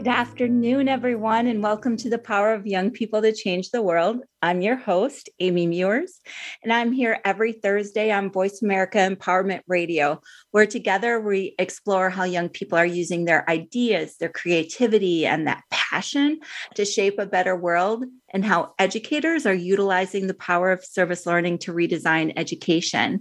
Good afternoon, everyone, and welcome to the Power of Young People to Change the World. I'm your host, Amy Meuers, and I'm here every Thursday on Voice America Empowerment Radio, where together we explore how young people are using their ideas, their creativity, and that passion to shape a better world, and how educators are utilizing the power of service learning to redesign education.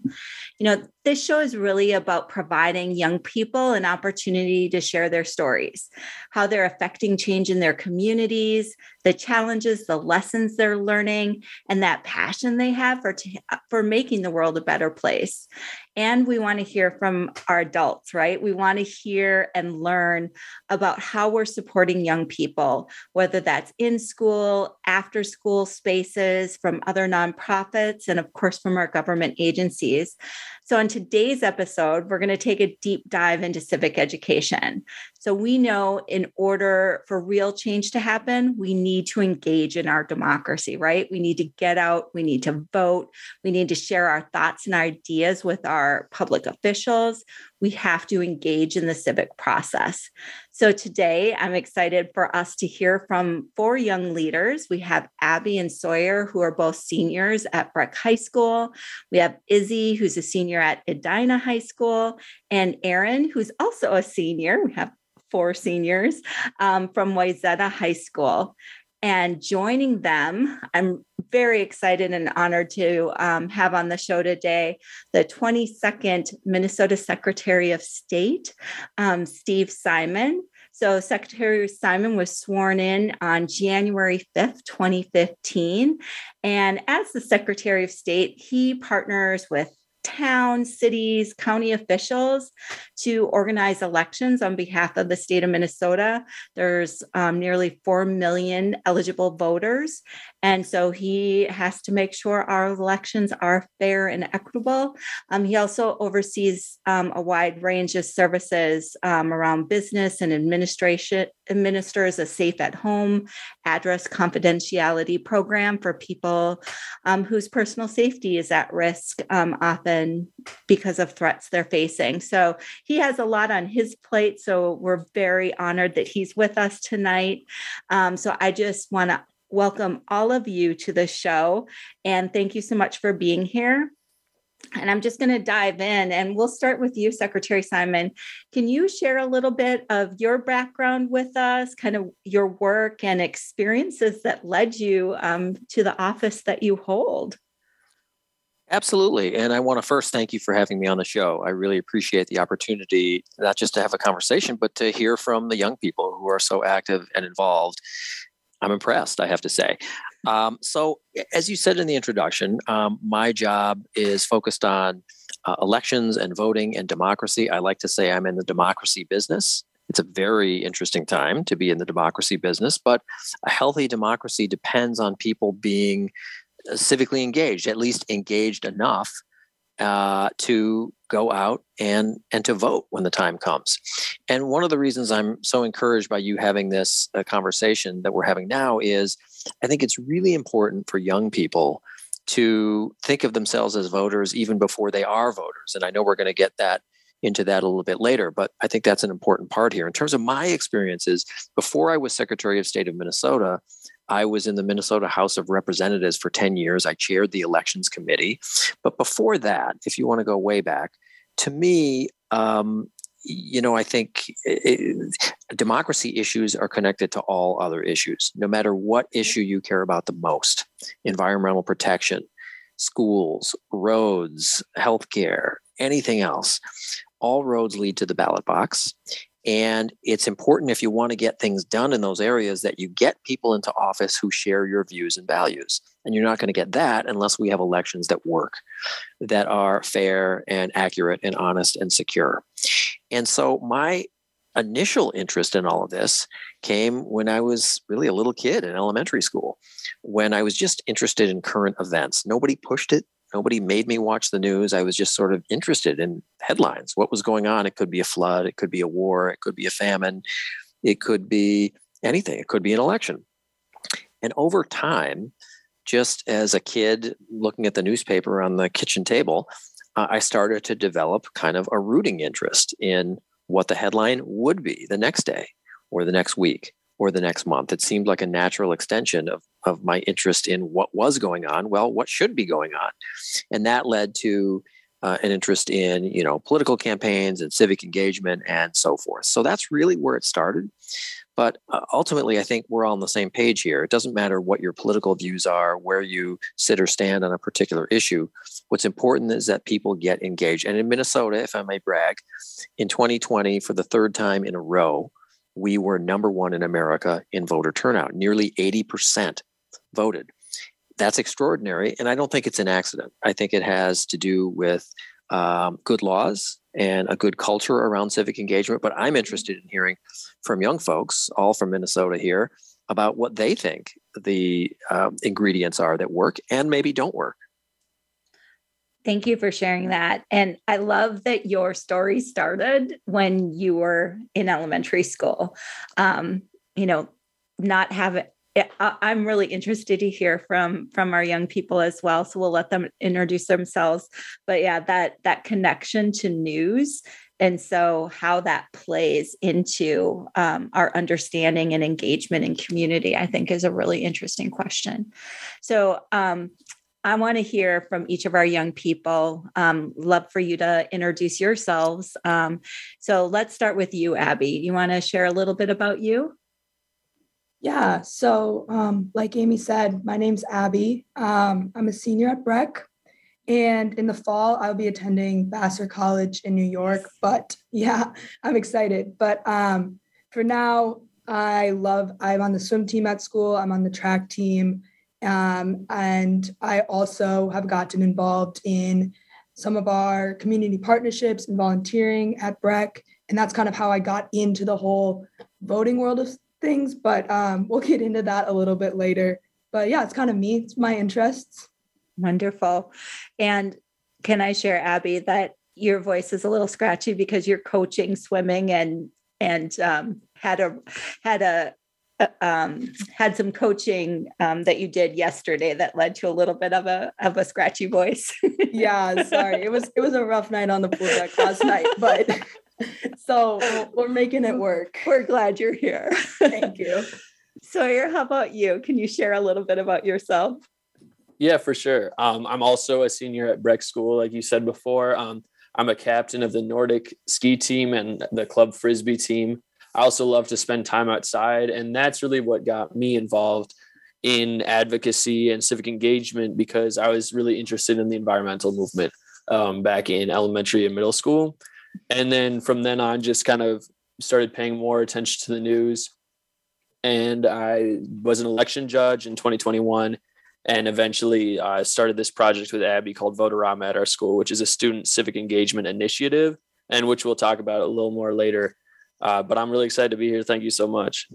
You know, this show is really about providing young people an opportunity to share their stories, how they're affecting change in their communities, the challenges, the lessons they're learning, and that passion they have for, t- for making the world a better place. And we want to hear from our adults, right? We want to hear and learn about how we're supporting young people, whether that's in school, after school spaces, from other nonprofits, and of course, from our government agencies. So, today's episode, we're going to take a deep dive into civic education. So, we know in order for real change to happen, we need to engage in our democracy, right? We need to get out, we need to vote, we need to share our thoughts and ideas with our public officials. We have to engage in the civic process. So, today I'm excited for us to hear from four young leaders. We have Abbe and Sawyer, who are both seniors at Breck High School. We have Izzy, who's a senior at Edina High School, and Erin, who's also a senior. We have four seniors um, from Wayzata High School. And joining them, I'm very excited and honored to um, have on the show today the 22nd Minnesota Secretary of State, um, Steve Simon. So, Secretary Simon was sworn in on January 5th, 2015. And as the Secretary of State, he partners with towns, cities, county officials to organize elections on behalf of the state of Minnesota. There's um, nearly 4 million eligible voters. And so he has to make sure our elections are fair and equitable. Um, he also oversees um, a wide range of services um, around business and administration, administers a safe at home address confidentiality program for people um, whose personal safety is at risk, um, because of threats they're facing. So he has a lot on his plate. So we're very honored that he's with us tonight. Um, so I just want to welcome all of you to the show and thank you so much for being here. And I'm just going to dive in and we'll start with you, Secretary Simon. Can you share a little bit of your background with us, kind of your work and experiences that led you um, to the office that you hold? Absolutely. And I want to first thank you for having me on the show. I really appreciate the opportunity, not just to have a conversation, but to hear from the young people who are so active and involved. I'm impressed, I have to say. Um, so, as you said in the introduction, um, my job is focused on uh, elections and voting and democracy. I like to say I'm in the democracy business. It's a very interesting time to be in the democracy business, but a healthy democracy depends on people being civically engaged, at least engaged enough uh, to go out and and to vote when the time comes. And one of the reasons I'm so encouraged by you having this uh, conversation that we're having now is I think it's really important for young people to think of themselves as voters even before they are voters. And I know we're going to get that into that a little bit later, but I think that's an important part here. In terms of my experiences, before I was Secretary of State of Minnesota, I was in the Minnesota House of Representatives for 10 years. I chaired the elections committee. But before that, if you want to go way back, to me, um, you know, I think it, democracy issues are connected to all other issues, no matter what issue you care about the most environmental protection, schools, roads, healthcare, anything else. All roads lead to the ballot box. And it's important if you want to get things done in those areas that you get people into office who share your views and values. And you're not going to get that unless we have elections that work, that are fair and accurate and honest and secure. And so my initial interest in all of this came when I was really a little kid in elementary school, when I was just interested in current events. Nobody pushed it. Nobody made me watch the news. I was just sort of interested in headlines, what was going on. It could be a flood, it could be a war, it could be a famine, it could be anything, it could be an election. And over time, just as a kid looking at the newspaper on the kitchen table, uh, I started to develop kind of a rooting interest in what the headline would be the next day or the next week or the next month. It seemed like a natural extension of, of my interest in what was going on. Well, what should be going on? And that led to uh, an interest in you know political campaigns and civic engagement and so forth. So that's really where it started. But uh, ultimately, I think we're all on the same page here. It doesn't matter what your political views are, where you sit or stand on a particular issue. What's important is that people get engaged. And in Minnesota, if I may brag, in 2020, for the third time in a row, we were number one in America in voter turnout. Nearly 80% voted. That's extraordinary. And I don't think it's an accident. I think it has to do with um, good laws and a good culture around civic engagement. But I'm interested in hearing from young folks, all from Minnesota here, about what they think the uh, ingredients are that work and maybe don't work. Thank you for sharing that. And I love that your story started when you were in elementary school. Um, you know, not having I'm really interested to hear from from our young people as well. So we'll let them introduce themselves. But yeah, that that connection to news and so how that plays into um, our understanding and engagement in community, I think, is a really interesting question. So um, I want to hear from each of our young people. Um, love for you to introduce yourselves. Um, so let's start with you, Abbe. You want to share a little bit about you? Yeah. So, um, like Amy said, my name's Abbe. Um, I'm a senior at Breck. And in the fall, I'll be attending Vassar College in New York. But yeah, I'm excited. But um, for now, I love, I'm on the swim team at school, I'm on the track team. Um, and I also have gotten involved in some of our community partnerships and volunteering at Breck. And that's kind of how I got into the whole voting world of things, but um, we'll get into that a little bit later. But yeah, it's kind of me, it's my interests. Wonderful. And can I share, Abbe, that your voice is a little scratchy because you're coaching swimming and and um, had a had a um, had some coaching um, that you did yesterday that led to a little bit of a of a scratchy voice. yeah, sorry. It was it was a rough night on the pool deck last night, but so we're making it work. We're glad you're here. Thank you. Sawyer, how about you? Can you share a little bit about yourself? Yeah, for sure. Um, I'm also a senior at Breck School, like you said before. Um, I'm a captain of the Nordic ski team and the club frisbee team. I also love to spend time outside, and that's really what got me involved in advocacy and civic engagement because I was really interested in the environmental movement um, back in elementary and middle school. And then from then on, just kind of started paying more attention to the news. And I was an election judge in 2021 and eventually uh, started this project with Abbe called Votorama at our school, which is a student civic engagement initiative, and which we'll talk about a little more later. Uh, but I'm really excited to be here. Thank you so much.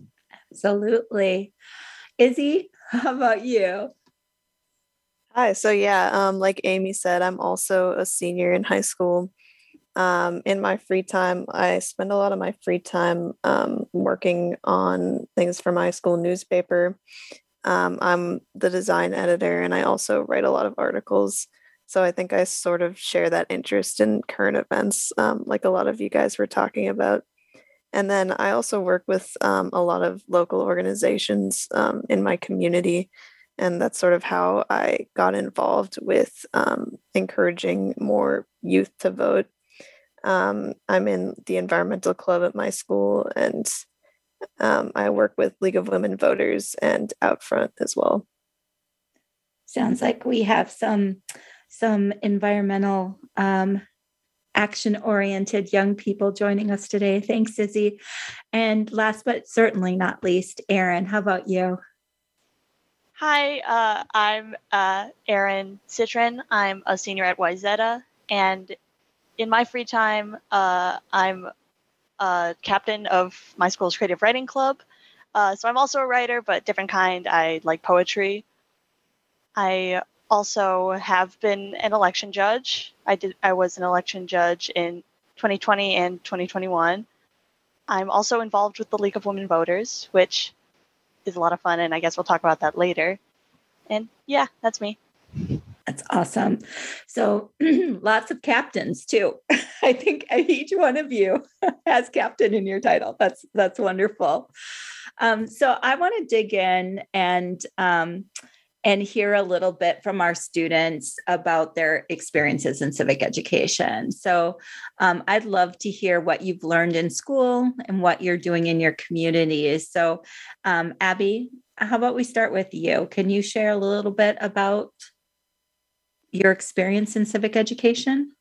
Absolutely. Izzy, how about you? Hi. So, yeah, um, like Amy said, I'm also a senior in high school. Um, in my free time, I spend a lot of my free time um, working on things for my school newspaper. Um, I'm the design editor and I also write a lot of articles. So I think I sort of share that interest in current events, um, like a lot of you guys were talking about. And then I also work with um, a lot of local organizations um, in my community. And that's sort of how I got involved with um, encouraging more youth to vote. Um, I'm in the environmental club at my school, and um, I work with League of Women Voters and Outfront as well. Sounds like we have some some environmental um, action oriented young people joining us today. Thanks, Izzy. And last but certainly not least, Erin, how about you? Hi, uh, I'm uh, Erin Citron. I'm a senior at Wayzata, and in my free time, uh, I'm a captain of my school's creative writing club. Uh, so I'm also a writer, but different kind. I like poetry. I also have been an election judge. I did. I was an election judge in 2020 and 2021. I'm also involved with the League of Women Voters, which is a lot of fun, and I guess we'll talk about that later. And yeah, that's me. That's awesome. So lots of captains too. I think each one of you has captain in your title. That's that's wonderful. Um, so I want to dig in and um, and hear a little bit from our students about their experiences in civic education. So um, I'd love to hear what you've learned in school and what you're doing in your communities. So um, Abbe, how about we start with you? Can you share a little bit about your experience in civic education?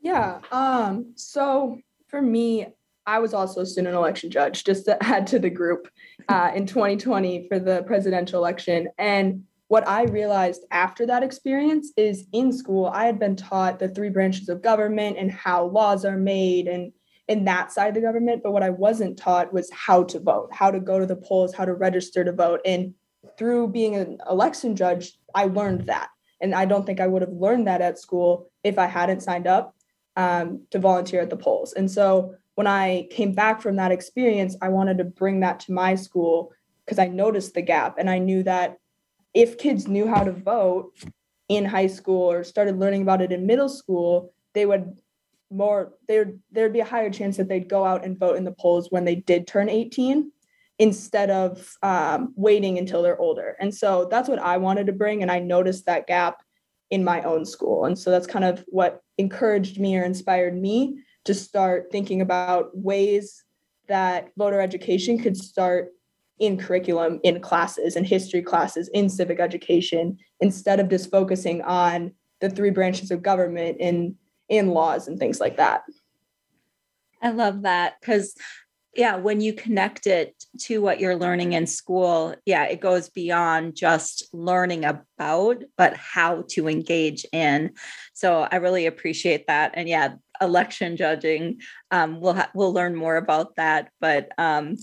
Yeah. Um, so for me, I was also a student election judge, just to add to the group uh, in 2020 for the presidential election. And what I realized after that experience is in school, I had been taught the three branches of government and how laws are made and in that side of the government. But what I wasn't taught was how to vote, how to go to the polls, how to register to vote. And through being an election judge, I learned that. And I don't think I would have learned that at school if I hadn't signed up um, to volunteer at the polls. And so when I came back from that experience, I wanted to bring that to my school because I noticed the gap and I knew that if kids knew how to vote in high school or started learning about it in middle school, they would more there there'd be a higher chance that they'd go out and vote in the polls when they did turn 18 instead of um, waiting until they're older. And so that's what I wanted to bring. And I noticed that gap in my own school. And so that's kind of what encouraged me or inspired me to start thinking about ways that voter education could start in curriculum, in classes, in history classes, in civic education, instead of just focusing on the three branches of government in in laws and things like that. I love that because yeah, when you connect it to what you're learning in school, yeah, it goes beyond just learning about, but how to engage in. So I really appreciate that. And yeah, election judging, um, we'll ha- we'll learn more about that. But um,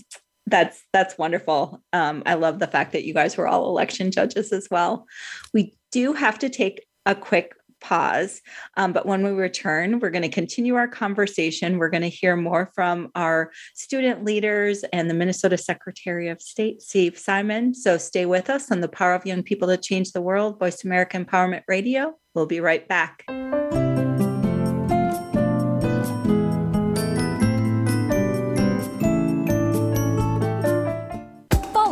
that's that's wonderful. Um, I love the fact that you guys were all election judges as well. We do have to take a quick pause. Um, but when we return, we're going to continue our conversation. We're going to hear more from our student leaders and the Minnesota Secretary of State, Steve Simon. So stay with us on the Power of Young People to Change the World, Voice America Empowerment Radio. We'll be right back.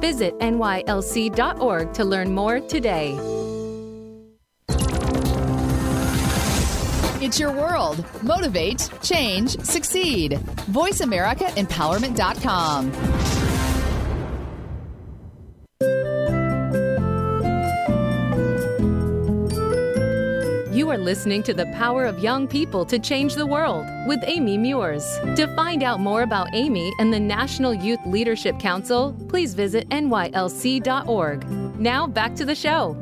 Visit nylc.org to learn more today. It's your world. Motivate, change, succeed. VoiceAmericaEmpowerment.com. You are listening to the Power of Young People to Change the World with Amy Meuers. To find out more about Amy and the National Youth Leadership Council, please visit nylc.org. Now back to the show.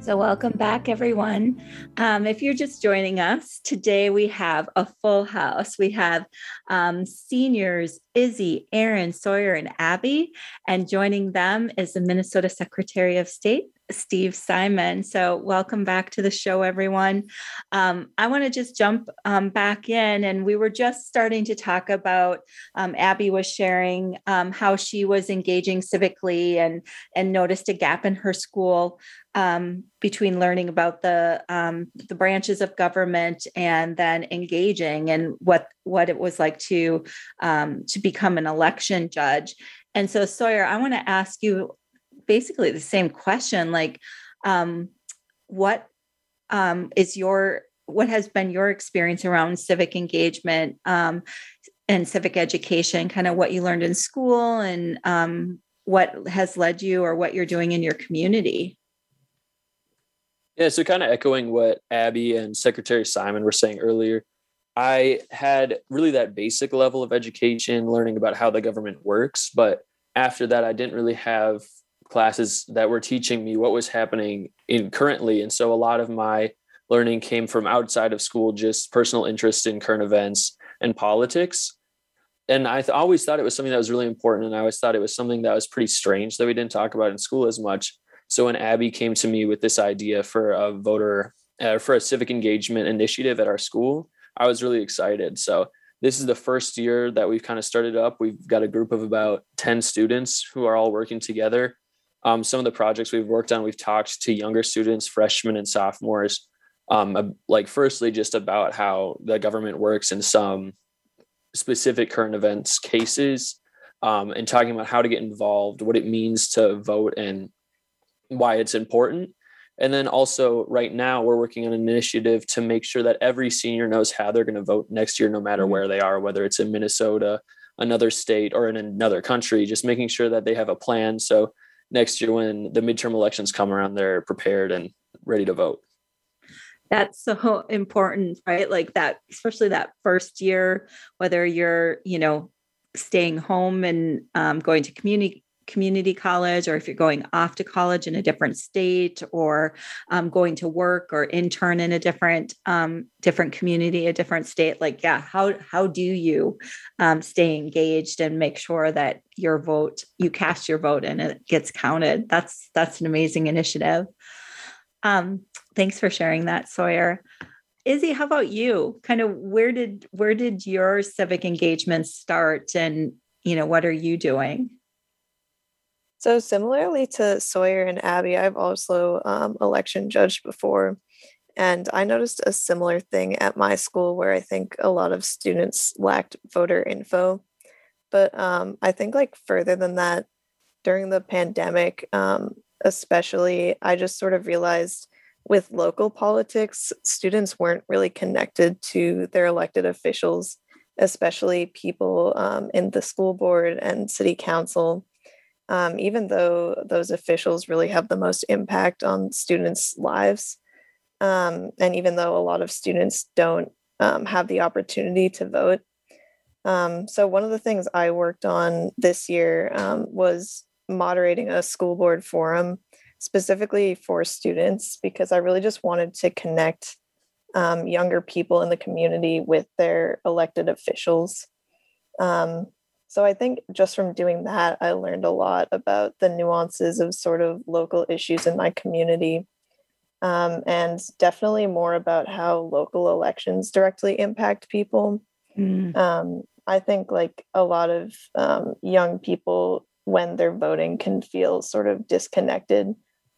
So, welcome back, everyone. Um, if you're just joining us, today we have a full house. We have um, seniors Izzy, Erin, Sawyer, and Abbe. And joining them is the Minnesota Secretary of State, Steve Simon. So, welcome back to the show, everyone. Um, I want to just jump um, back in, and we were just starting to talk about. Um, Abbe was sharing um, how she was engaging civically and and noticed a gap in her school um, between learning about the um, the branches of government and then engaging and what what it was like to to become an election judge. And so, Sawyer, I want to ask you basically the same question like um, what um, is your what has been your experience around civic engagement um, and civic education kind of what you learned in school and um, what has led you or what you're doing in your community? Yeah so kind of echoing what abbe and secretary simon were saying earlier i had really that basic level of education learning about how the government works but after that i didn't really have classes that were teaching me what was happening in currently. And so a lot of my learning came from outside of school just personal interest in current events and politics. And i th- always thought it was something that was really important and i always thought it was something that was pretty strange that we didn't talk about in school as much. So when abbe came to me with this idea for a voter uh, for a civic engagement initiative at our school i was really excited. So this is the first year that we've kind of started up. We've got a group of about 10 students who are all working together um, some of the projects we've worked on, we've talked to younger students, freshmen and sophomores, um, like firstly, just about how the government works in some specific current events cases, um, and talking about how to get involved, what it means to vote, and why it's important. And then also, right now, we're working on an initiative to make sure that every senior knows how they're going to vote next year, no matter mm-hmm. where they are, whether it's in Minnesota, another state, or in another country, just making sure that they have a plan. So next year when the midterm elections come around, they're prepared and ready to vote. That's so important, right? Like that, especially that first year, whether you're, you know, staying home and um, going to community community college or if you're going off to college in a different state or um, going to work or intern in a different um, different community a different state like yeah how how do you um, stay engaged and make sure that your vote you cast your vote and it gets counted? That's that's an amazing initiative. Um, thanks for sharing that sawyer. Izzy how about you? Kind of where did where did your civic engagement start and you know what are you doing so similarly to Sawyer and Abbe, I've also um, election judged before, and I noticed a similar thing at my school where I think a lot of students lacked voter info. But um, I think like further than that, during the pandemic, um, especially, I just sort of realized with local politics, students weren't really connected to their elected officials, especially people um, in the school board and city council um, even though those officials really have the most impact on students' lives. Um, and even though a lot of students don't um, have the opportunity to vote. Um, so, one of the things I worked on this year um, was moderating a school board forum specifically for students because I really just wanted to connect um, younger people in the community with their elected officials. Um, so I think just from doing that, I learned a lot about the nuances of sort of local issues in my community. Um, and definitely more about how local elections directly impact people. Mm. Um, I think like a lot of um, young people, when they're voting, can feel sort of disconnected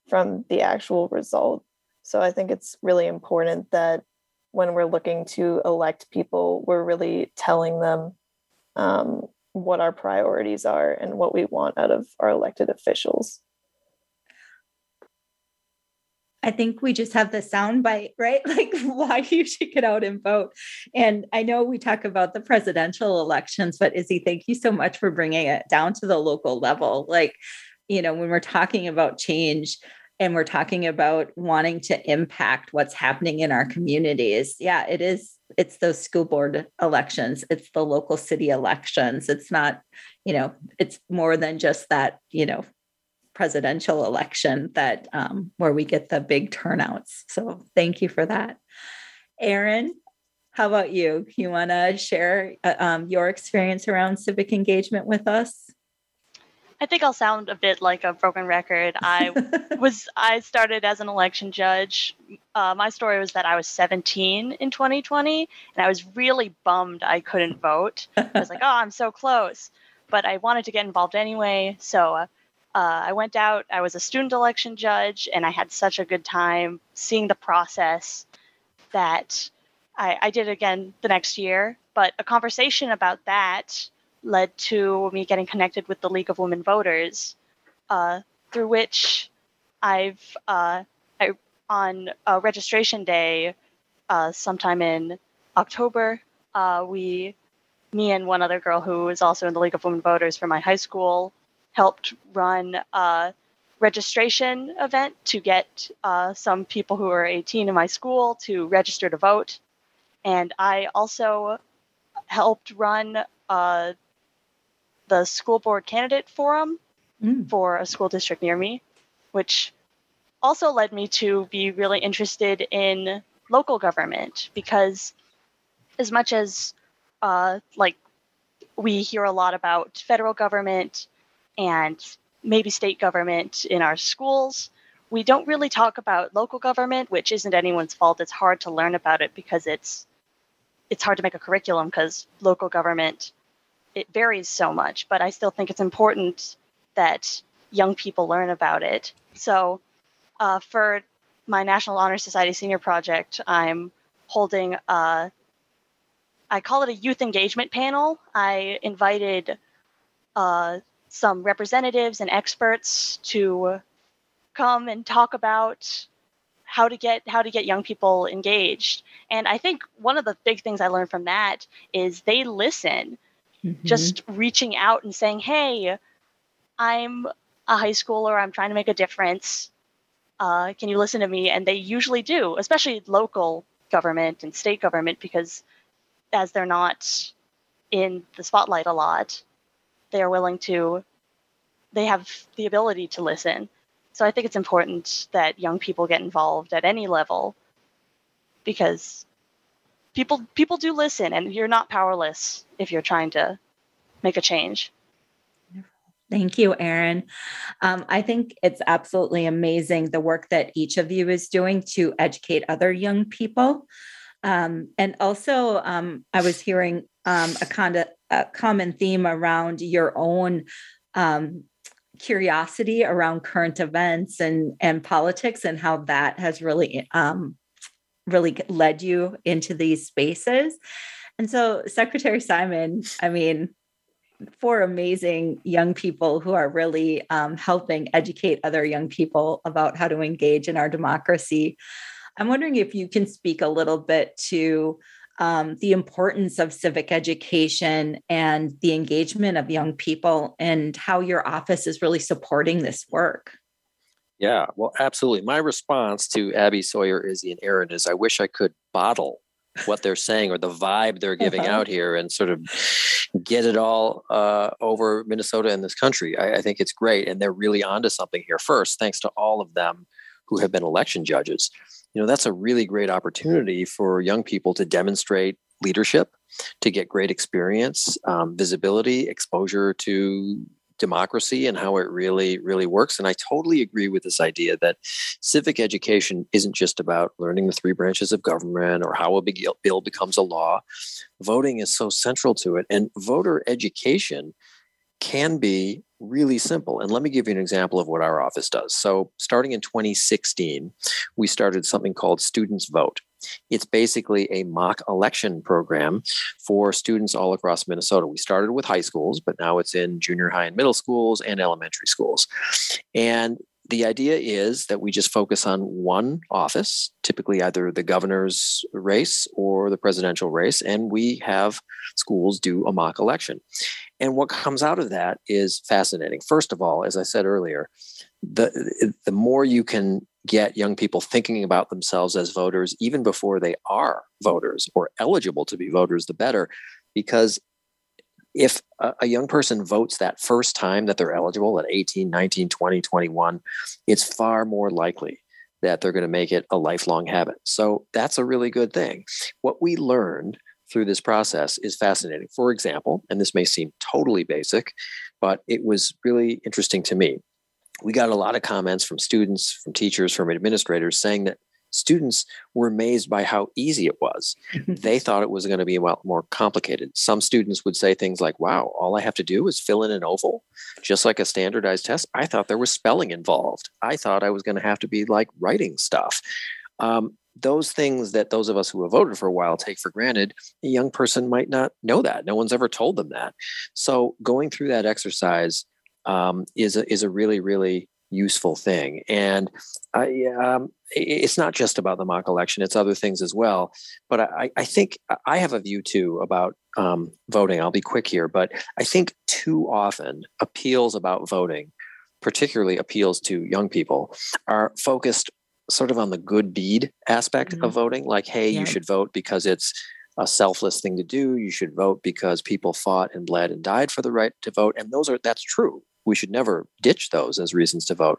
from the actual result. So I think it's really important that when we're looking to elect people, we're really telling them um, what our priorities are and what we want out of our elected officials. I think we just have the sound bite, right? Like why you should get out and vote. And I know we talk about the presidential elections, but Izzy, thank you so much for bringing it down to the local level. Like, you know, when we're talking about change, and we're talking about wanting to impact what's happening in our communities yeah it is it's those school board elections it's the local city elections it's not you know it's more than just that you know presidential election that um, where we get the big turnouts. So thank you for that. Erin, how about you? You want to share uh, um, your experience around civic engagement with us? I think I'll sound a bit like a broken record. I was I started as an election judge. Uh, my story was that I was 17 in 2020, and I was really bummed I couldn't vote. I was like, "Oh, I'm so close," but I wanted to get involved anyway. So uh, I went out. I was a student election judge, and I had such a good time seeing the process that I, I did again the next year. But a conversation about that led to me getting connected with the League of Women Voters, uh, through which I've uh, I, on uh, registration day, uh, sometime in October, uh, we, me and one other girl who is also in the League of Women Voters for my high school, helped run a registration event to get some people who are 18 in my school to register to vote. And I also helped run uh, the school board candidate forum mm. for a school district near me, which also led me to be really interested in local government because as much as uh, like we hear a lot about federal government and maybe state government in our schools we don't really talk about local government which isn't anyone's fault it's hard to learn about it because it's it's hard to make a curriculum because local government it varies so much, but I still think it's important that young people learn about it. So, uh, for my National Honor Society Senior Project, I'm holding a, I call it a youth engagement panel. I invited uh, some representatives and experts to come and talk about how to get how to get young people engaged. And I think one of the big things I learned from that is they listen mm-hmm. just reaching out and saying, hey, I'm a high schooler, I'm trying to make a difference. Uh, can you listen to me? And they usually do, especially local government and state government, because as they're not in the spotlight a lot, they are willing to, they have the ability to listen. So I think it's important that young people get involved at any level because people people do listen and you're not powerless if you're trying to make a change Thank you, Erin. Um, I think it's absolutely amazing the work that each of you is doing to educate other young people. Um, and also, um, I was hearing um, a, kind a common theme around your own um, curiosity around current events and, and politics and how that has really um, really led you into these spaces. And so, Secretary Simon, I mean, four amazing young people who are really um, helping educate other young people about how to engage in our democracy. I'm wondering if you can speak a little bit to um, the importance of civic education and the engagement of young people and how your office is really supporting this work. Yeah, well, absolutely. My response to Abbe Sawyer, Izzy, and Erin is I wish I could bottle what they're saying or the vibe they're giving uh-huh. out here and sort of get it all uh, over Minnesota and this country. I, I think it's great. And they're really onto something here. First, thanks to all of them who have been election judges. You know, that's a really great opportunity for young people to demonstrate leadership, to get great experience, um, visibility, exposure to democracy and how it really really works and i totally agree with this idea that civic education isn't just about learning the three branches of government or how a big bill becomes a law voting is so central to it and voter education can be really simple. And let me give you an example of what our office does. So, starting in 2016, we started something called Students Vote. It's basically a mock election program for students all across Minnesota. We started with high schools, but now it's in junior high and middle schools and elementary schools. And the idea is that we just focus on one office, typically either the governor's race or the presidential race, and we have schools do a mock election. And what comes out of that is fascinating. First of all, as I said earlier, the the more you can get young people thinking about themselves as voters even before they are voters or eligible to be voters, the better, because if a, young person votes that first time that they're eligible at 18, 19, 20, 21, it's far more likely that they're going to make it a lifelong habit. So that's a really good thing. What we learned through this process is fascinating. For example, and this may seem totally basic, but it was really interesting to me. We got a lot of comments from students, from teachers, from administrators saying that students were amazed by how easy it was. they thought it was going to be a lot more complicated. Some students would say things like, wow, all I have to do is fill in an oval, just like a standardized test. I thought there was spelling involved. I thought I was going to have to be like writing stuff. Um, those things that those of us who have voted for a while take for granted, a young person might not know that. No one's ever told them that. So going through that exercise um, is a, is a really really useful thing. And I, um, it's not just about the mock election; it's other things as well. But I, I think I have a view too about um, voting. I'll be quick here, but I think too often appeals about voting, particularly appeals to young people, are focused sort of on the good deed aspect mm-hmm. of voting. Like, hey, yeah. you should vote because it's a selfless thing to do. You should vote because people fought and bled and died for the right to vote. And those are that's true we should never ditch those as reasons to vote.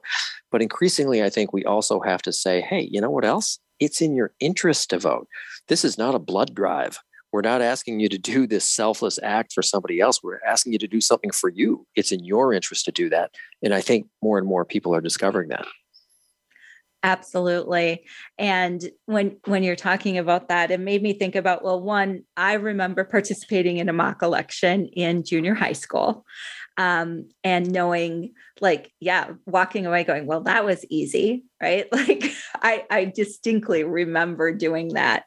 But increasingly, I think we also have to say, hey, you know what else? It's in your interest to vote. This is not a blood drive. We're not asking you to do this selfless act for somebody else. We're asking you to do something for you. It's in your interest to do that. And I think more and more people are discovering that. Absolutely. And when when you're talking about that, it made me think about well, one, I remember participating in a mock election in junior high school um, and knowing like yeah walking away going well that was easy right like i i distinctly remember doing that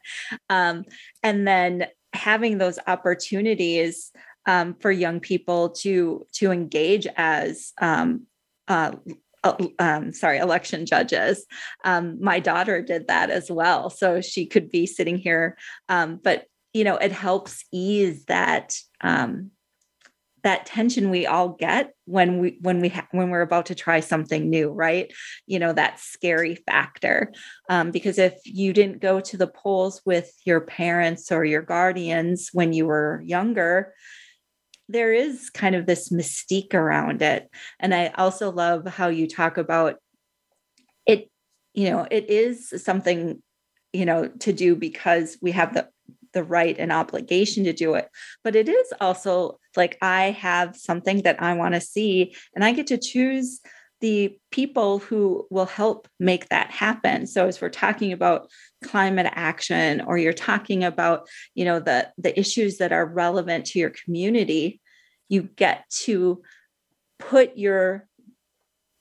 um, and then having those opportunities um, for young people to to engage as um, uh, um, sorry, election judges. Um, my daughter did that as well, so she could be sitting here. Um, but you know, it helps ease that um, that tension we all get when we when we ha- when we're about to try something new right you know that scary factor um, because if you didn't go to the polls with your parents or your guardians when you were younger there is kind of this mystique around it and i also love how you talk about it you know it is something you know to do because we have the the right and obligation to do it. But it is also like I have something that I want to see, and I get to choose the people who will help make that happen. So as we're talking about climate action or you're talking about you know the the issues that are relevant to your community you get to put your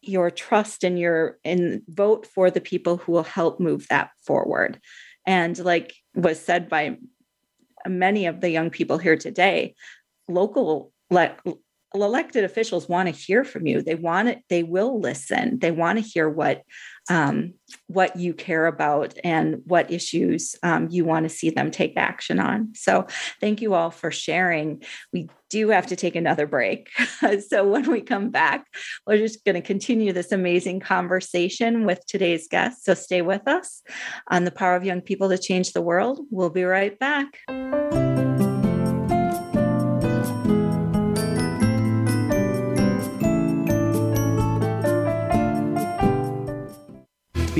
your trust and your and vote for the people who will help move that forward. And like was said by many of the young people here today, local le- elected officials want to hear from you. They want it. They will listen. They want to hear what um, what you care about and what issues um, you want to see them take action on. So, thank you all for sharing. We do have to take another break. so, when we come back, we're just going to continue this amazing conversation with today's guest. So, stay with us on the power of young people to change the world. We'll be right back.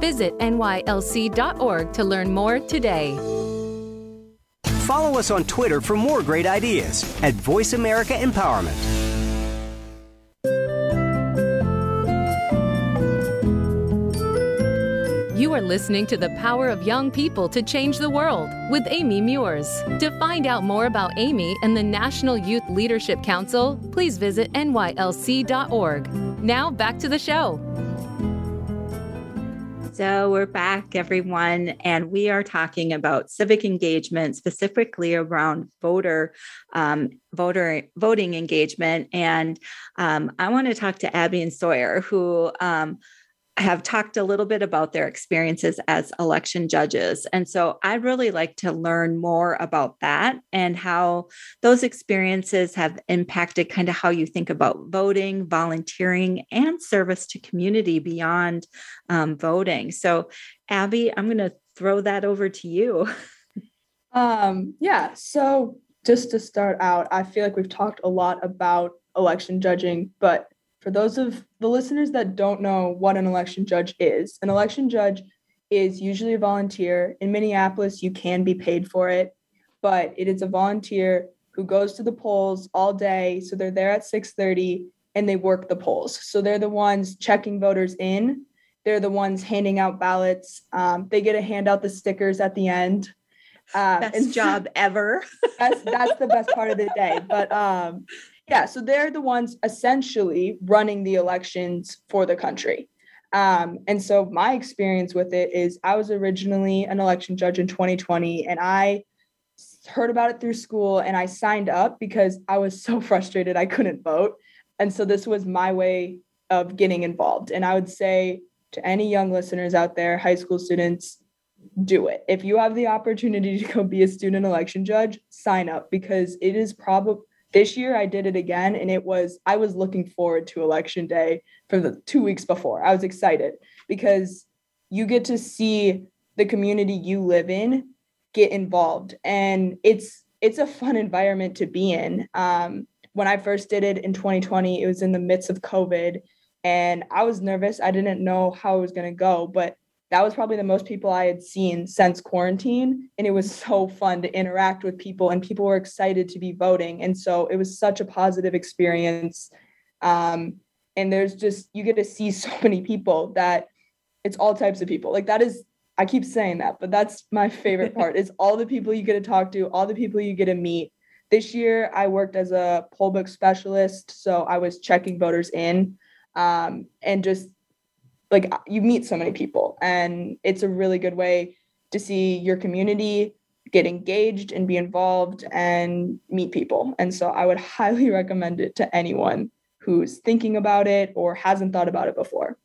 Visit nylc.org to learn more today. Follow us on Twitter for more great ideas at Voice America Empowerment. You are listening to The Power of Young People to Change the World with Amy Meuers. To find out more about Amy and the National Youth Leadership Council, please visit nylc.org. Now back to the show. So we're back, everyone, and we are talking about civic engagement, specifically around voter um, voter voting engagement. And um, I want to talk to Abbe and Sawyer, who um, have talked a little bit about their experiences as election judges. And so I'd really like to learn more about that and how those experiences have impacted kind of how you think about voting, volunteering, and service to community beyond um, voting. So, Abbe, I'm going to throw that over to you. um, yeah. So, just to start out, I feel like we've talked a lot about election judging, but for those of the listeners that don't know what an election judge is, an election judge is usually a volunteer. In Minneapolis, you can be paid for it, but it is a volunteer who goes to the polls all day. So they're there at 6:30 and they work the polls. So they're the ones checking voters in. They're the ones handing out ballots. Um, they get to hand out the stickers at the end. Uh, best and job ever. that's that's the best part of the day. But um, yeah, so they're the ones essentially running the elections for the country. Um, and so my experience with it is I was originally an election judge in 2020 and I heard about it through school and I signed up because I was so frustrated I couldn't vote. And so this was my way of getting involved. And I would say to any young listeners out there, high school students, do it. If you have the opportunity to go be a student election judge, sign up because it is probably this year I did it again and it was I was looking forward to election day for the 2 weeks before. I was excited because you get to see the community you live in get involved and it's it's a fun environment to be in. Um, when I first did it in 2020, it was in the midst of COVID and I was nervous. I didn't know how it was going to go, but that was probably the most people I had seen since quarantine. And it was so fun to interact with people, and people were excited to be voting. And so it was such a positive experience. Um, and there's just, you get to see so many people that it's all types of people. Like that is, I keep saying that, but that's my favorite part is all the people you get to talk to, all the people you get to meet. This year, I worked as a poll book specialist. So I was checking voters in um, and just like uh, you meet so many people and it's a really good way to see your community get engaged and be involved and meet people. And so i would highly recommend it to anyone who's thinking about it or hasn't thought about it before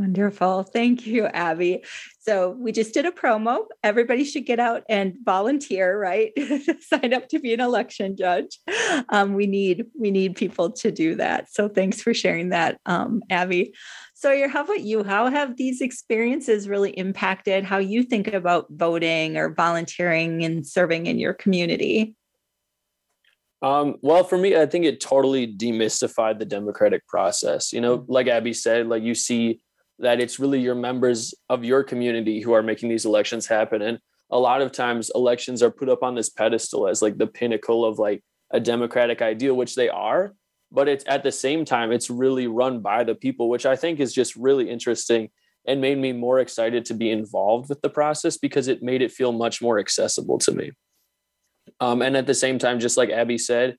Wonderful. Thank you, Abbe. So we just did a promo. Everybody should get out and volunteer, right? Sign up to be an election judge. Um, we need we need people to do that. So thanks for sharing that, um, Abbe. Sawyer, how about you? How have these experiences really impacted how you think about voting or volunteering and serving in your community? Um, well, for me, I think it totally demystified the democratic process. You know, mm. like Abbe said, like you see that it's really your members of your community who are making these elections happen. And a lot of times elections are put up on this pedestal as like the pinnacle of like a democratic ideal, which they are but it's at the same time it's really run by the people which i think is just really interesting and made me more excited to be involved with the process because it made it feel much more accessible to me um, and at the same time just like abbe said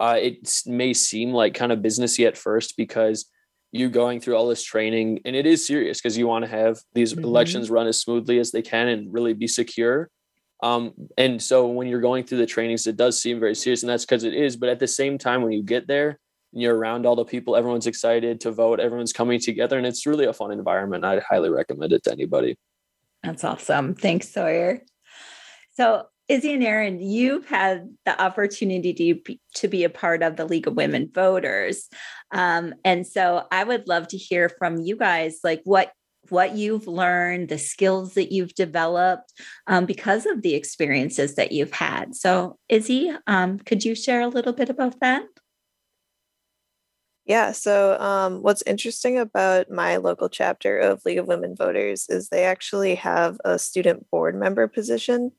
uh, it may seem like kind of businessy at first because you're going through all this training and it is serious because you want to have these mm-hmm. elections run as smoothly as they can and really be secure um, and so when you're going through the trainings, it does seem very serious, and that's because it is. But at the same time, when you get there, and you're around all the people, everyone's excited to vote, everyone's coming together, and it's really a fun environment. I'd highly recommend it to anybody. That's awesome. Thanks, Sawyer. So, Izzy and Erin, you've had the opportunity to, to be a part of the League of Women Voters. Um, and so I would love to hear from you guys, like what what you've learned, the skills that you've developed um, because of the experiences that you've had. So, Izzy, um, could you share a little bit about that? Yeah. So, um, what's interesting about my local chapter of League of Women Voters is they actually have a student board member position.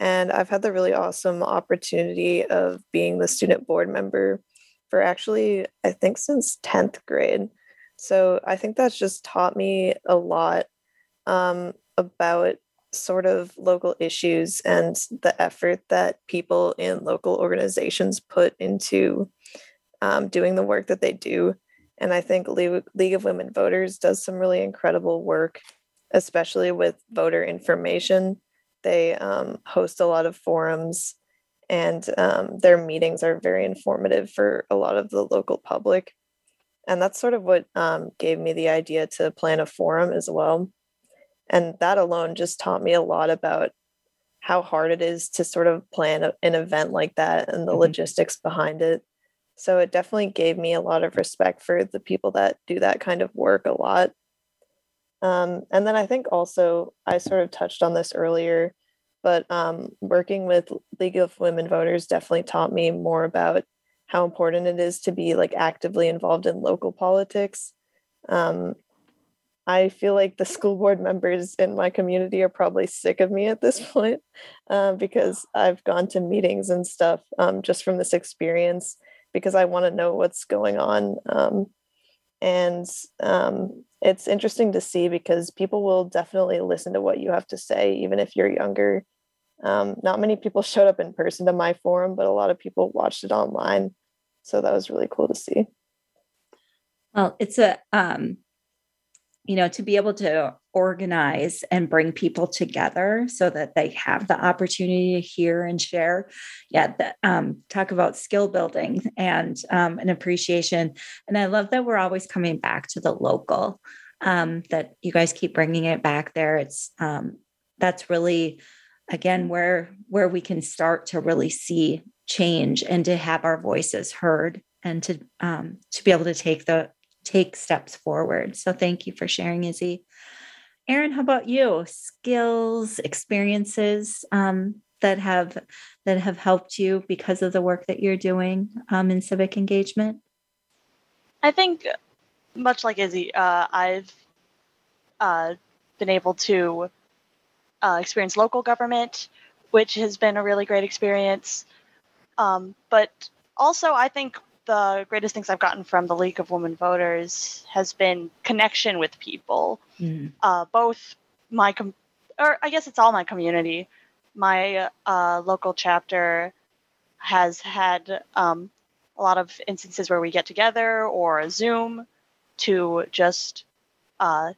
And I've had the really awesome opportunity of being the student board member for actually, I think, since 10th grade. So, I think that's just taught me a lot um, about sort of local issues and the effort that people in local organizations put into um, doing the work that they do. And I think League, League of Women Voters does some really incredible work, especially with voter information. They um, host a lot of forums, and um, their meetings are very informative for a lot of the local public. And that's sort of what um, gave me the idea to plan a forum as well. And that alone just taught me a lot about how hard it is to sort of plan a, an event like that and the mm-hmm. logistics behind it. So it definitely gave me a lot of respect for the people that do that kind of work a lot. Um, and then I think also I sort of touched on this earlier, but um, working with League of Women Voters definitely taught me more about how important it is to be like actively involved in local politics. Um, I feel like the school board members in my community are probably sick of me at this point uh, because I've gone to meetings and stuff um, just from this experience because I want to know what's going on. And um, it's interesting to see because people will definitely listen to what you have to say, even if you're younger. Um, not many people showed up in person to my forum, but a lot of people watched it online. So that was really cool to see. Well, it's a um, you know, to be able to organize and bring people together so that they have the opportunity to hear and share. Yeah, the, um, talk about skill building and um, an appreciation. And I love that we're always coming back to the local. Um, that you guys keep bringing it back there. It's um, that's really again where where we can start to really see change and to have our voices heard and to um, to be able to take the take steps forward. So thank you for sharing, Izzy. Erin, how about you? Skills, experiences um, that have that have helped you because of the work that you're doing um, in civic engagement. I think, much like Izzy, uh, I've uh, been able to uh, experience local government, which has been a really great experience. Um, but also, I think the greatest things I've gotten from the League of Women Voters has been connection with people, mm. uh, both my com- or I guess it's all my community. My uh, local chapter has had um, a lot of instances where we get together or Zoom to just uh,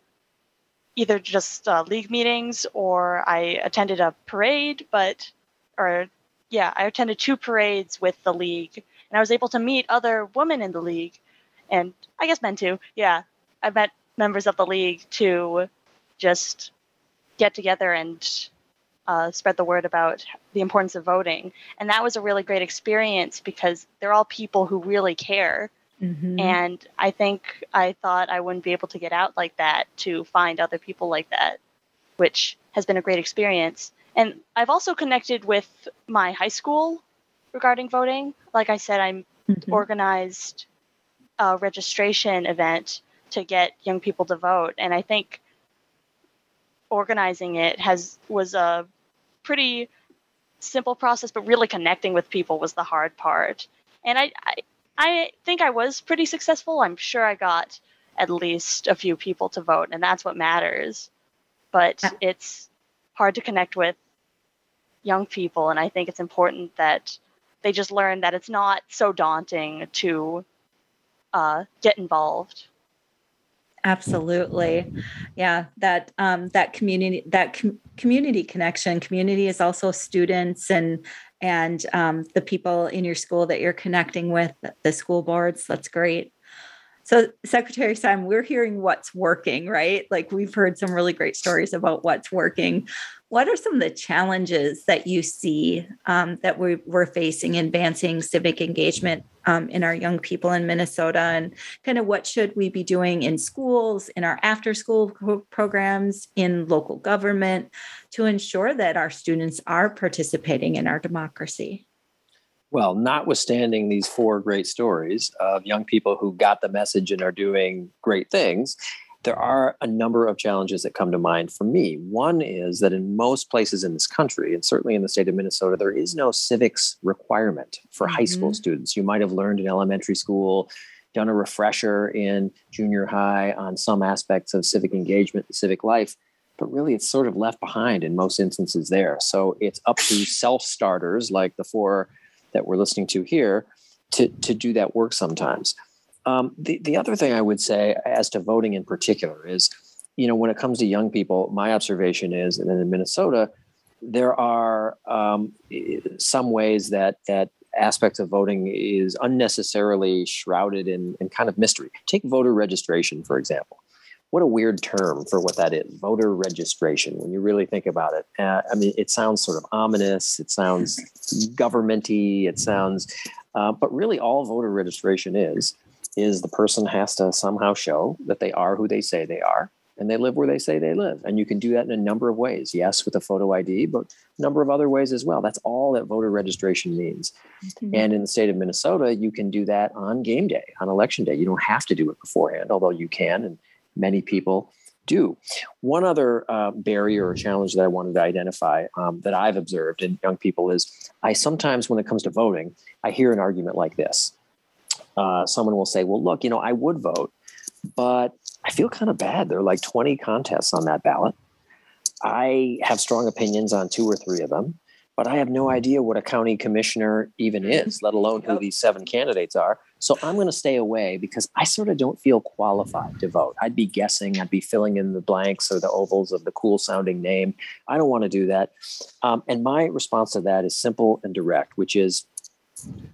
either just uh, league meetings or I attended a parade, but or yeah, I attended two parades with the league and I was able to meet other women in the league, and I guess men too. Yeah, I met members of the league to just get together and uh, spread the word about the importance of voting, and that was a really great experience because they're all people who really care. Mm-hmm. And I think I thought I wouldn't be able to get out like that to find other people like that, which has been a great experience. And I've also connected with my high school regarding voting. Like I said, I mm-hmm. organized a registration event to get young people to vote, and I think organizing it has was a pretty simple process, but really connecting with people was the hard part. And I, I, I think I was pretty successful. I'm sure I got at least a few people to vote, and that's what matters. But yeah. it's hard to connect with young people, and I think it's important that they just learn that it's not so daunting to uh, get involved. Absolutely. Yeah that um that community that com- community connection. Community is also students and and um, the people in your school that you're connecting with the school boards. That's great so, Secretary Simon, we're hearing what's working, right? Like we've heard some really great stories about what's working. What are some of the challenges that you see um, that we, are facing advancing civic engagement um, in our young people in Minnesota? And kind of what should we be doing in schools, in our after school programs, in local government to ensure that our students are participating in our democracy? Well, notwithstanding these four great stories of young people who got the message and are doing great things, there are a number of challenges that come to mind for me. One is that in most places in this country, and certainly in the state of Minnesota, there is no civics requirement for mm-hmm. high school mm-hmm. students. You might have learned in elementary school, done a refresher in junior high on some aspects of civic engagement and civic life but really it's sort of left behind in most instances there. So it's up to self starters like the four that we're listening to here to, to do that work sometimes. Um, the, the other thing I would say as to voting in particular is, you know, when it comes to young people, my observation is, and in Minnesota, there are um, some ways that that aspects of voting is unnecessarily shrouded in, in kind of mystery. Take voter registration, for example what a weird term for what that is voter registration when you really think about it. Uh, i mean it sounds sort of ominous it sounds governmenty it sounds uh, but really all voter registration is is the person has to somehow show that they are who they say they are and they live where they say they live. And you can do that in a number of ways. Yes with a photo id but a number of other ways as well. That's all that voter registration means. Mm-hmm. and in the state of minnesota you can do that on game day on election day. You don't have to do it beforehand although you can and many people do. One other uh, barrier or challenge that I wanted to identify um, that I've observed in young people is I sometimes, when it comes to voting, I hear an argument like this. Uh, someone will say, Well, look, you know, I would vote, but I feel kind of bad. There are like 20 contests on that ballot. I have strong opinions on two or three of them, but I have no idea what a county commissioner even is, let alone who these seven candidates are. So I'm going to stay away because I sort of don't feel qualified to vote. I'd be guessing, I'd be filling in the blanks or the ovals of the cool sounding name. I don't want to do that. Um, and my response to that is simple and direct, which is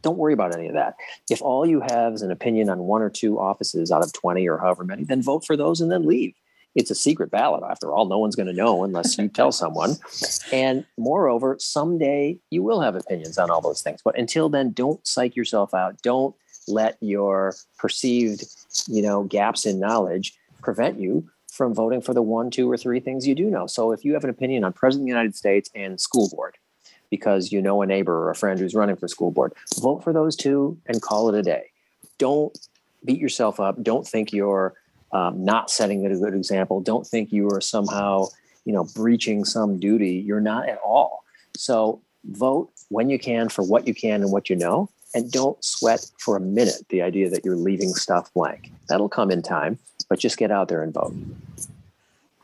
don't worry about any of that. If all you have is an opinion on one or two offices out of 20 or however many, then vote for those and then leave. It's a secret ballot, after all. No one's going to know unless you tell someone. And moreover, someday you will have opinions on all those things. But until then, don't psych yourself out. Don't let your perceived, you know, gaps in knowledge prevent you from voting for the one, two, or three things you do know. So if you have an opinion on President of the United States and school board, because you know a neighbor or a friend who's running for school board, vote for those two and call it a day. Don't beat yourself up. Don't think you're um, not setting a good example. Don't think you are somehow, you know, breaching some duty. You're not at all. So vote when you can for what you can and what you know, and don't sweat for a minute the idea that you're leaving stuff blank. That'll come in time, but just get out there and vote.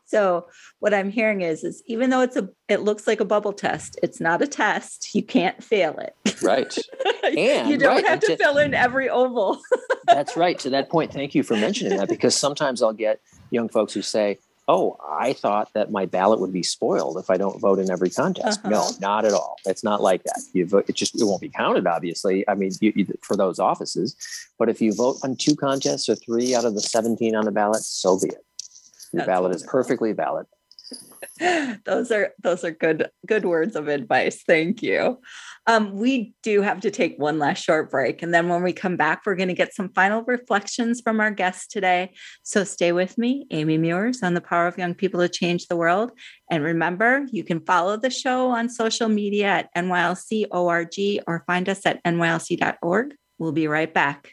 So what I'm hearing is, is even though it's a, it looks like a bubble test, it's not a test. You can't fail it. Right. And you don't right, have to, to fill in every oval. that's right. To that point, thank you for mentioning that because sometimes I'll get young folks who say, oh, I thought that my ballot would be spoiled if I don't vote in every contest. Uh-huh. No, not at all. It's not like that. You vote, it just it won't be counted, obviously. I mean, you, you, for those offices, but if you vote on two contests or three out of the seventeen on the ballot, so be it. Your That's ballot wonderful. is perfectly valid. those are those are good good words of advice. Thank you. Um, we do have to take one last short break, and then when we come back, we're going to get some final reflections from our guests today. So stay with me, Amy Meuers, on the power of young people to change the world. And remember, you can follow the show on social media at nylc.org or find us at nylc.org. We'll be right back.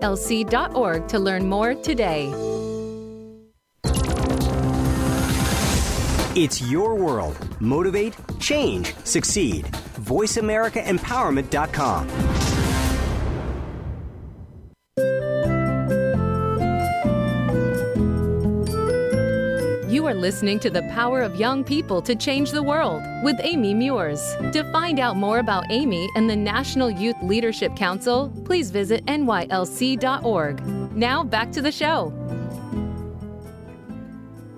nylc.org to learn more today. It's your world. Motivate, change, succeed. VoiceAmericaEmpowerment.com. You are listening to The Power of Young People to Change the World with Amy Meuers. To find out more about Amy and the National Youth Leadership Council, please visit nylc.org. Now back to the show.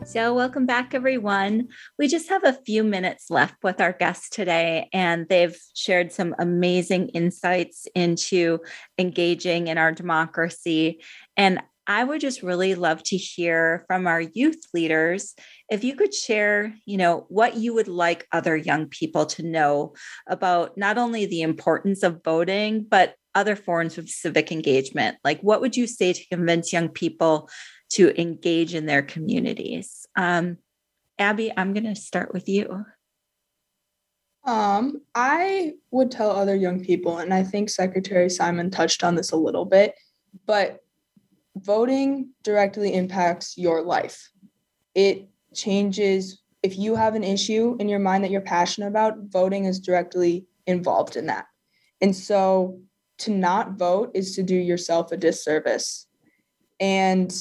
So, welcome back, everyone. We just have a few minutes left with our guests today, and they've shared some amazing insights into engaging in our democracy. And I would just really love to hear from our youth leaders if you could share, you know, what you would like other young people to know about not only the importance of voting, but other forms of civic engagement. Like, what would you say to convince young people to engage in their communities? Um, Abbe, I'm going to start with you. Um, I would tell other young people, and I think Secretary Simon touched on this a little bit, but voting directly impacts your life. It changes if you have an issue in your mind that you're passionate about, voting is directly involved in that. And so to not vote is to do yourself a disservice. And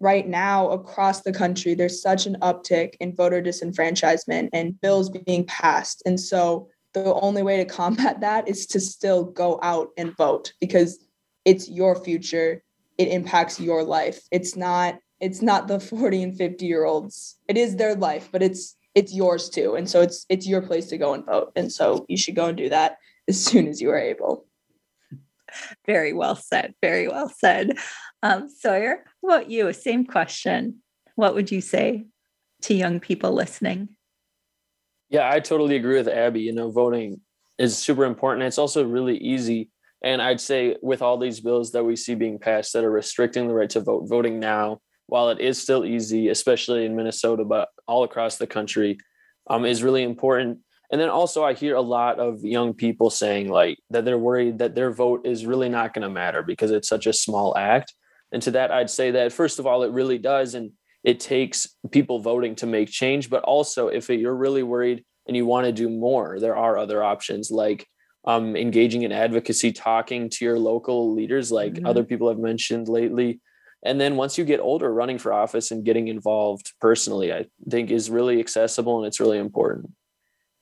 right now across the country there's such an uptick in voter disenfranchisement and bills being passed. And so the only way to combat that is to still go out and vote because it's your future it impacts your life. It's not it's not the 40 and 50 year olds. It is their life, but it's it's yours too. And so it's it's your place to go and vote. And so you should go and do that as soon as you are able. Very well said. Very well said. Um, Sawyer, how about you? Same question. What would you say to young people listening? Yeah, I totally agree with Abbe. You know, voting is super important. It's also really easy and I'd say with all these bills that we see being passed that are restricting the right to vote, voting now, while it is still easy, especially in Minnesota, but all across the country, um, is really important. And then also, I hear a lot of young people saying like that they're worried that their vote is really not going to matter because it's such a small act. And to that, I'd say that first of all, it really does, and it takes people voting to make change. But also, if you're really worried and you want to do more, there are other options like um, engaging in advocacy, talking to your local leaders, like mm-hmm. other people have mentioned lately. And then once you get older, running for office and getting involved personally, I think is really accessible and it's really important.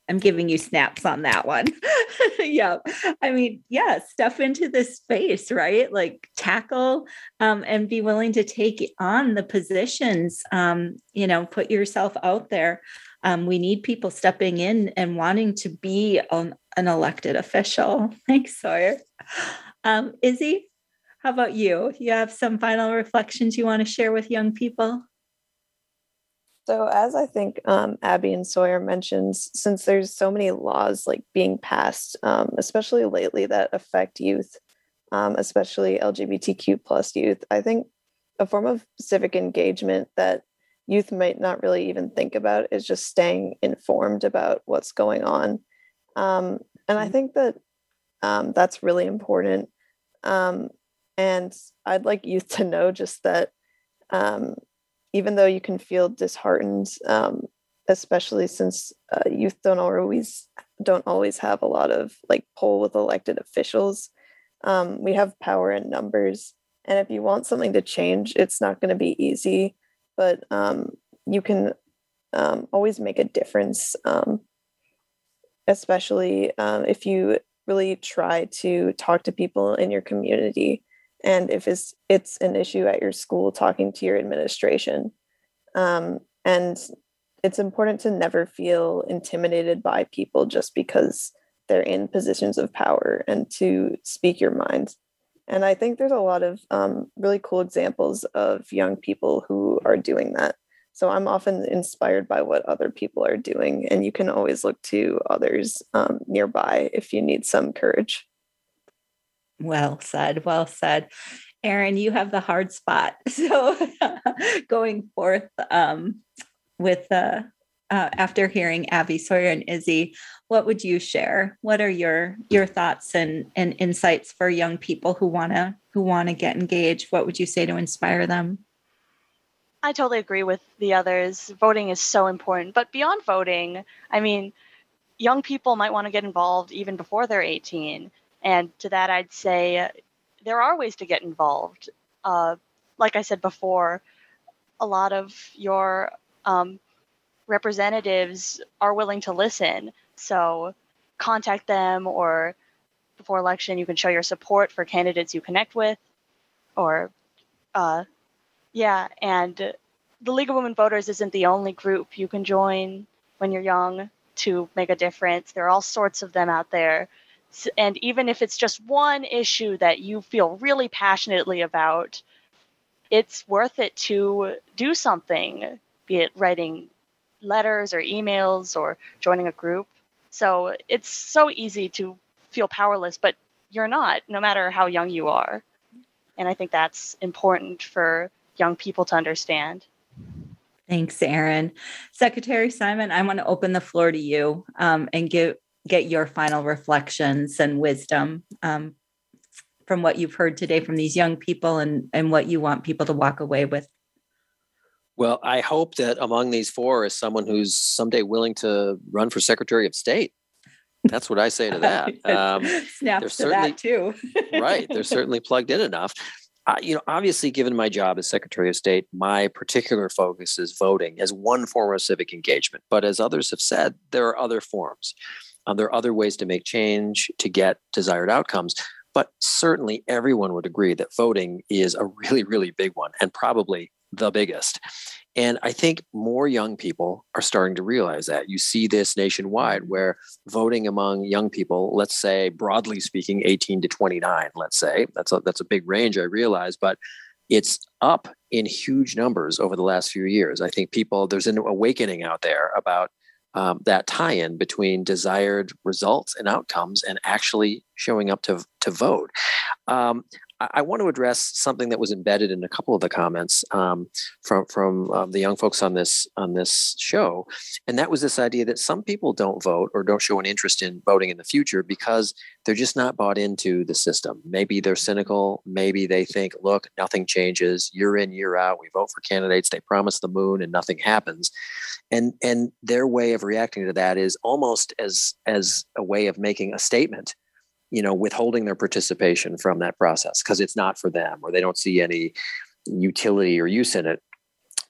I'm giving you snaps on that one. yeah. I mean, yeah, step into this space, right? Like tackle um, and be willing to take on the positions, um, you know, put yourself out there. Um, we need people stepping in and wanting to be on an elected official. Thanks, Sawyer. Um, Izzy, how about you? You have some final reflections you want to share with young people? So, as I think um, Abbe and Sawyer mentions, since there's so many laws like being passed, um, especially lately that affect youth, um, especially LGBTQ plus youth, I think a form of civic engagement that youth might not really even think about is just staying informed about what's going on um, and I mm-hmm. think that um, that's really important. Um, and I'd like youth to know just that um, even though you can feel disheartened, um, especially since uh, youth don't always don't always have a lot of like pull with elected officials, um, we have power in numbers. And if you want something to change, it's not going to be easy, but um, you can always make a difference especially um, if you really try to talk to people in your community and if it's it's an issue at your school talking to your administration um, and it's important to never feel intimidated by people just because they're in positions of power and to speak your mind And I think there's a lot of um, really cool examples of young people who are doing that. So I'm often inspired by what other people are doing, and you can always look to others um, nearby if you need some courage. Well said. Well said. Erin, you have the hard spot. So going forth um, with uh, uh, after hearing Abbe Sawyer and Izzy, what would you share? What are your your thoughts and and insights for young people who wanna who wanna get engaged? What would you say to inspire them? I totally agree with the others. Voting is so important, but beyond voting, I mean, young people might want to get involved even before they're 18. And to that, I'd say there are ways to get involved. Uh, like I said before, a lot of your um, representatives are willing to listen. So contact them or before election you can show your support for candidates you connect with or uh, yeah and the league of women voters isn't the only group you can join when you're young to make a difference there are all sorts of them out there and even if it's just one issue that you feel really passionately about it's worth it to do something be it writing letters or emails or joining a group. So it's so easy to feel powerless, but you're not, no matter how young you are. And I think that's important for young people to understand. Thanks, Erin. Secretary Simon, I want to open the floor to you um, and get get your final reflections and wisdom um, from what you've heard today from these young people and, and what you want people to walk away with well, I hope that among these four is someone who's someday willing to run for Secretary of State. That's what I say to that. Um, Snaps to that too. right, they're certainly plugged in enough. Uh, you know, obviously, given my job as Secretary of State, my particular focus is voting as one form of civic engagement. But as others have said, there are other forms. Um, there are other ways to make change to get desired outcomes. But certainly, everyone would agree that voting is a really, really big one and probably the biggest. And I think more young people are starting to realize that. You see this nationwide where voting among young people, let's say broadly speaking 18 to 29, let's say, that's a, that's a big range I realize, but it's up in huge numbers over the last few years. I think people there's an awakening out there about um, that tie-in between desired results and outcomes and actually showing up to to vote. Um, I want to address something that was embedded in a couple of the comments um, from from um, the young folks on this on this show, and that was this idea that some people don't vote or don't show an interest in voting in the future because they're just not bought into the system. Maybe they're cynical. Maybe they think, look, nothing changes year in year out. We vote for candidates. They promise the moon, and nothing happens. And and their way of reacting to that is almost as as a way of making a statement you know withholding their participation from that process because it's not for them or they don't see any utility or use in it.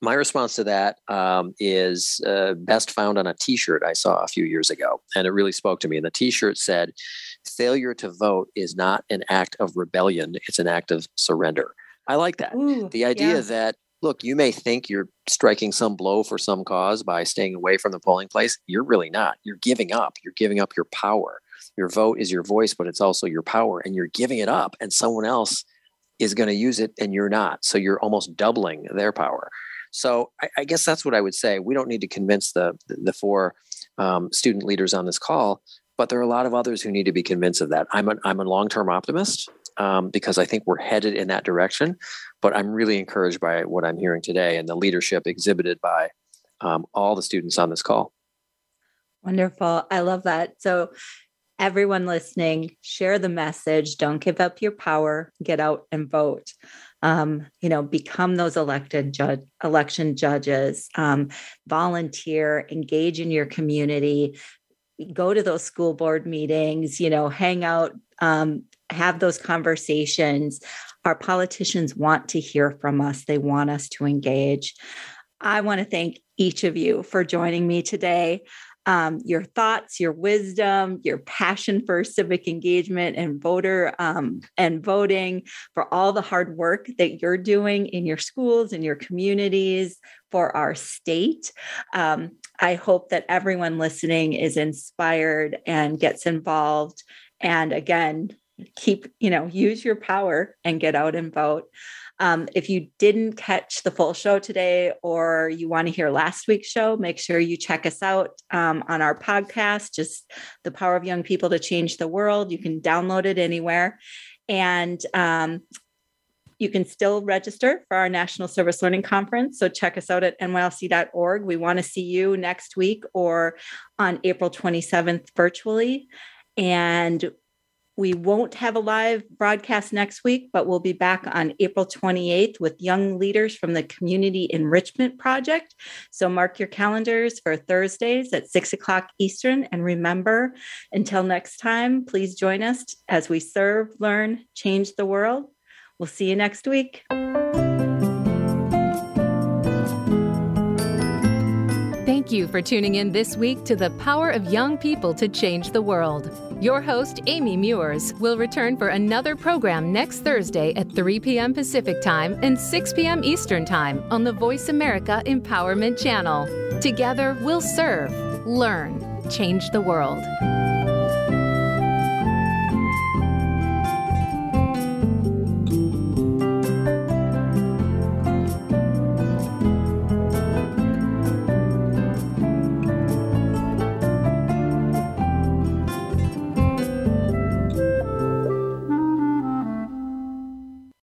My response to that um, is uh, best found on a t-shirt i saw a few years ago and it really spoke to me and the t-shirt said failure to vote is not an act of rebellion it's an act of surrender. I like that. Ooh, the idea yeah. that look you may think you're striking some blow for some cause by staying away from the polling place you're really not. You're giving up. You're giving up your power your vote is your voice, but it's also your power, and you're giving it up, and someone else is going to use it, and you're not. So you're almost doubling their power. So I, I guess that's what I would say. We don't need to convince the the four um, student leaders on this call, but there are a lot of others who need to be convinced of that. I'm a, I'm a long term optimist um, because I think we're headed in that direction. But I'm really encouraged by what I'm hearing today and the leadership exhibited by um, all the students on this call. Wonderful. I love that. So everyone listening, share the message. Don't give up your power. Get out and vote. Um, you know, become those elected judge, election judges. Um, volunteer, engage in your community. Go to those school board meetings. You know, hang out, um, have those conversations. Our politicians want to hear from us. They want us to engage. I want to thank each of you for joining me today um, your thoughts, your wisdom, your passion for civic engagement and voter um, and voting, for all the hard work that you're doing in your schools and your communities for our state. Um, I hope that everyone listening is inspired and gets involved. And again, keep, you know, use your power and get out and vote. Um, if you didn't catch the full show today or you want to hear last week's show, make sure you check us out um, on our podcast, just The Power of Young People to Change the World. You can download it anywhere. And um, you can still register for our National Service Learning Conference. So check us out at nylc.org. We want to see you next week or on April 27th virtually. And we won't have a live broadcast next week, but we'll be back on April 28th with young leaders from the Community Enrichment Project. So mark your calendars for Thursdays at 6 o'clock Eastern. And remember, until next time, please join us as we serve, learn, change the world. We'll see you next week. You for tuning in this week to the Power of Young People to Change the World. Your host, Amy Meuers, will return for another program next Thursday at 3 p.m. Pacific Time and 6 p.m. Eastern Time on the Voice America Empowerment Channel. Together, we'll serve, learn, change the world.